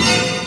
Радио.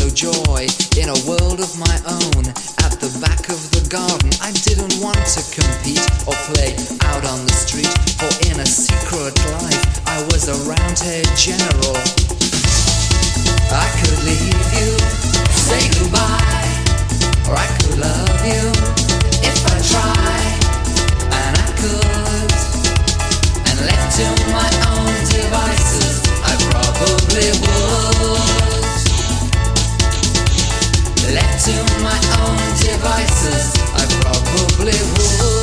no joy in a world of my own. At the back of the garden, I didn't want to compete or play out on the street. For in a secret life, I was a roundhead general. I could leave you, say goodbye, or I could love you if I try, and I could, and left to my own devices, I probably would. to my own devices, I probably would.